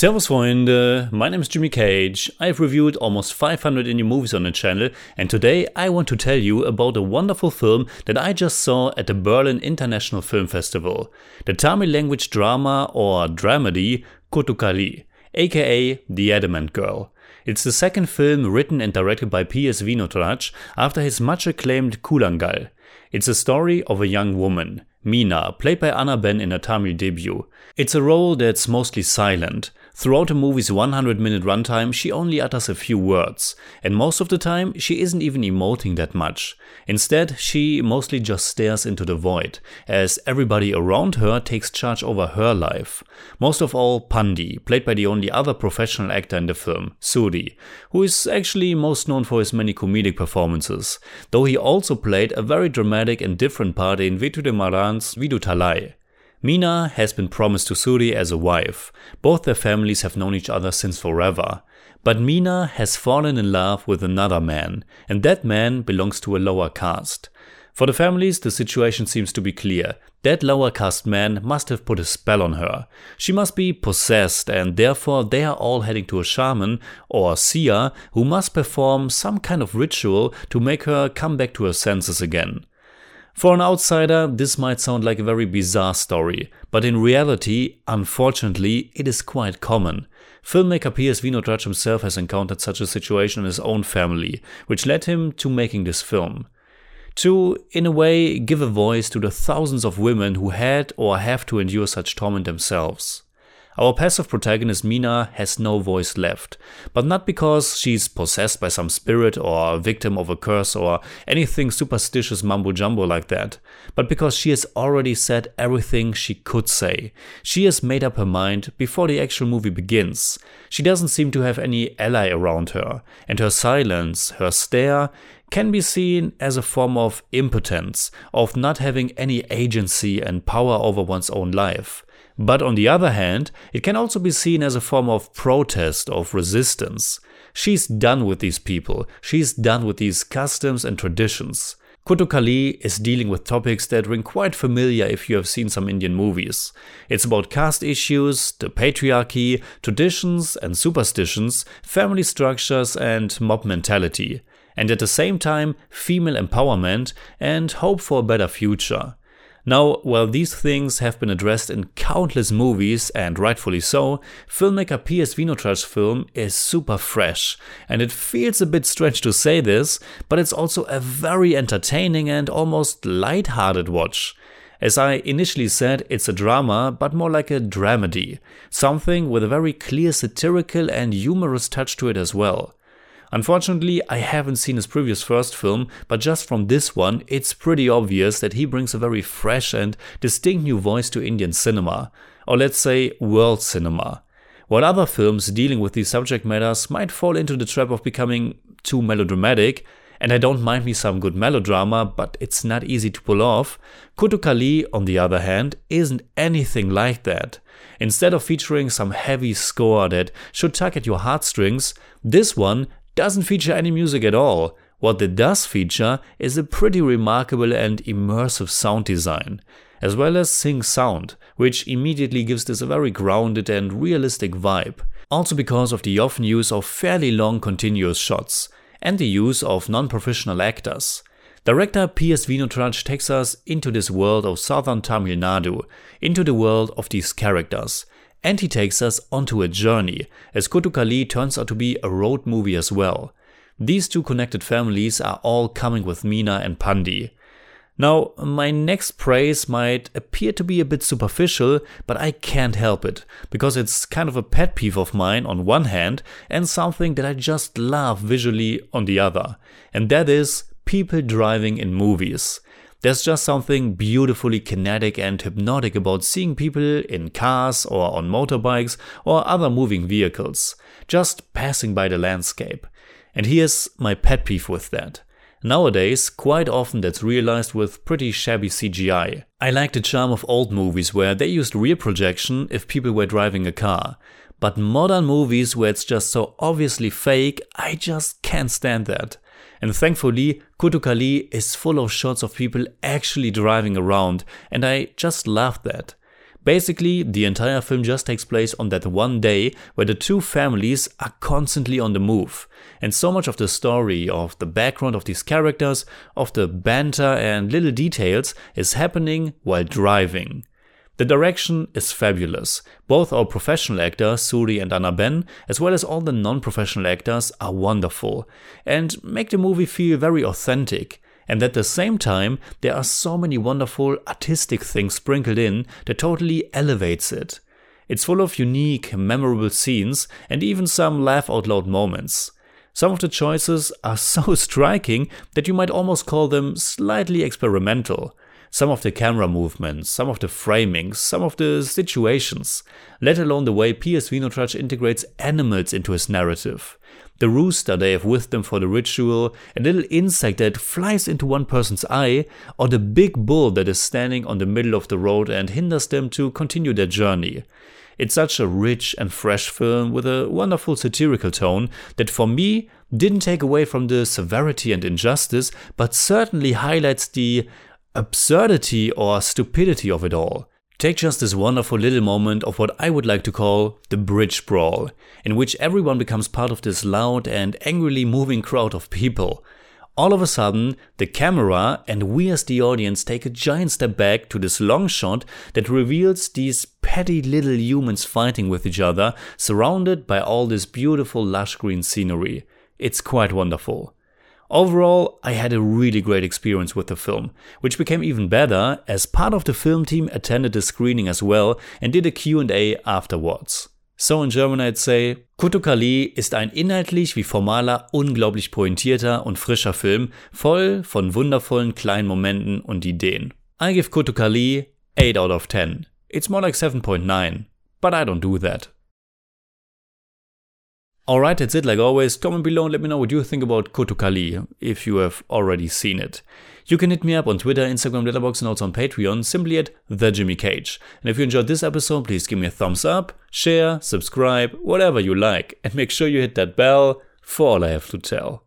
Servus Freunde, my name is Jimmy Cage. I've reviewed almost 500 indie movies on the channel and today I want to tell you about a wonderful film that I just saw at the Berlin International Film Festival. The Tamil language drama or dramedy Kottukkaali, aka The Adamant Girl. It's the second film written and directed by P.S. Vinod after his much acclaimed Koozhangal. It's a story of a young woman, Mina, played by Anna Ben in her Tamil debut. It's a role that's mostly silent. Throughout the movie's 100 minute runtime, she only utters a few words, and most of the time, she isn't even emoting that much. Instead, she mostly just stares into the void, as everybody around her takes charge over her life. Most of all, Pandi, played by the only other professional actor in the film, Soori, who is actually most known for his many comedic performances, though he also played a very dramatic and different part in Vetu Maran's Viduthalai. Meena has been promised to Soori as a wife. Both their families have known each other since forever. But Mina has fallen in love with another man, and that man belongs to a lower caste. For the families, the situation seems to be clear. That lower caste man must have put a spell on her. She must be possessed, and therefore they are all heading to a shaman or seer who must perform some kind of ritual to make her come back to her senses again. For an outsider, this might sound like a very bizarre story, but in reality, unfortunately, it is quite common. Filmmaker P.S. Vinod himself has encountered such a situation in his own family, which led him to making this film. To, in a way, give a voice to the thousands of women who had or have to endure such torment themselves. Our passive protagonist Mina has no voice left, but not because she's possessed by some spirit or a victim of a curse or anything superstitious mumbo jumbo like that, but because she has already said everything she could say. She has made up her mind before the actual movie begins. She doesn't seem to have any ally around her, and her silence, her stare, can be seen as a form of impotence, of not having any agency and power over one's own life. But on the other hand, it can also be seen as a form of protest, of resistance. She's done with these people, she's done with these customs and traditions. Kottukkaali is dealing with topics that ring quite familiar if you have seen some Indian movies. It's about caste issues, the patriarchy, traditions and superstitions, family structures, and mob mentality. And at the same time, female empowerment and hope for a better future. Now, while these things have been addressed in countless movies, and rightfully so, filmmaker P.S. Vinothraj's film is super fresh, and it feels a bit strange to say this, but it's also a very entertaining and almost light-hearted watch. As I initially said, it's a drama, but more like a dramedy, something with a very clear satirical and humorous touch to it as well. Unfortunately, I haven't seen his previous first film, but just from this one, it's pretty obvious that he brings a very fresh and distinct new voice to Indian cinema, or let's say world cinema. While other films dealing with these subject matters might fall into the trap of becoming too melodramatic, and I don't mind me some good melodrama, but it's not easy to pull off. Kottukkaali, on the other hand, isn't anything like that. Instead of featuring some heavy score that should tug at your heartstrings, this one doesn't feature any music at all. What it does feature is a pretty remarkable and immersive sound design, as well as sync sound, which immediately gives this a very grounded and realistic vibe. Also because of the often use of fairly long continuous shots, and the use of non-professional actors. Director P.S. Vinothraj takes us into this world of southern Tamil Nadu, into the world of these characters, and he takes us onto a journey, as Kottukkaali turns out to be a road movie as well. These two connected families are all coming with Mina and Pandi. Now, my next praise might appear to be a bit superficial, but I can't help it, because it's kind of a pet peeve of mine on one hand, and something that I just love visually on the other, and that is people driving in movies. There's just something beautifully kinetic and hypnotic about seeing people in cars or on motorbikes or other moving vehicles, just passing by the landscape. And here's my pet peeve with that. Nowadays, quite often that's realized with pretty shabby CGI. I like the charm of old movies where they used rear projection if people were driving a car. But modern movies where it's just so obviously fake, I just can't stand that. And thankfully, Kottukkaali is full of shots of people actually driving around, and I just love that. Basically, the entire film just takes place on that one day where the two families are constantly on the move. And so much of the story, of the background of these characters, of the banter and little details is happening while driving. The direction is fabulous. Both our professional actors, Soori and Anna Ben, as well as all the non professional actors, are wonderful and make the movie feel very authentic. And at the same time, there are so many wonderful artistic things sprinkled in that totally elevates it. It's full of unique, memorable scenes and even some laugh out loud moments. Some of the choices are so striking that you might almost call them slightly experimental. Some of the camera movements, some of the framings, some of the situations, let alone the way P.S. Vinothraj integrates animals into his narrative the rooster they have with them for the ritual, a little insect that flies into one person's eye, or the big bull that is standing on the middle of the road and hinders them to continue their journey. It's such a rich and fresh film with a wonderful satirical tone that for me didn't take away from the severity and injustice, but certainly highlights the absurdity or stupidity of it all. Take just this wonderful little moment of what I would like to call the bridge brawl, in which everyone becomes part of this loud and angrily moving crowd of people. All of a sudden, the camera and we as the audience take a giant step back to this long shot that reveals these petty little humans fighting with each other, surrounded by all this beautiful lush green scenery. It's quite wonderful. Overall, I had a really great experience with the film, which became even better as part of the film team attended the screening as well and did a Q&A afterwards. So in German I'd say, Kottukkaali ist ein inhaltlich wie formaler, unglaublich pointierter und frischer Film, voll von wundervollen kleinen Momenten und Ideen. I give Kottukkaali 8 out of 10. It's more like 7.9, but I don't do that. Alright, that's it. Like always, comment below and let me know what you think about Kottukkaali, if you have already seen it. You can hit me up on Twitter, Instagram, Letterboxd, and also on Patreon, simply at The Jimmy Cage. And if you enjoyed this episode, please give me a thumbs up, share, subscribe, whatever you like, and make sure you hit that bell for all I have to tell.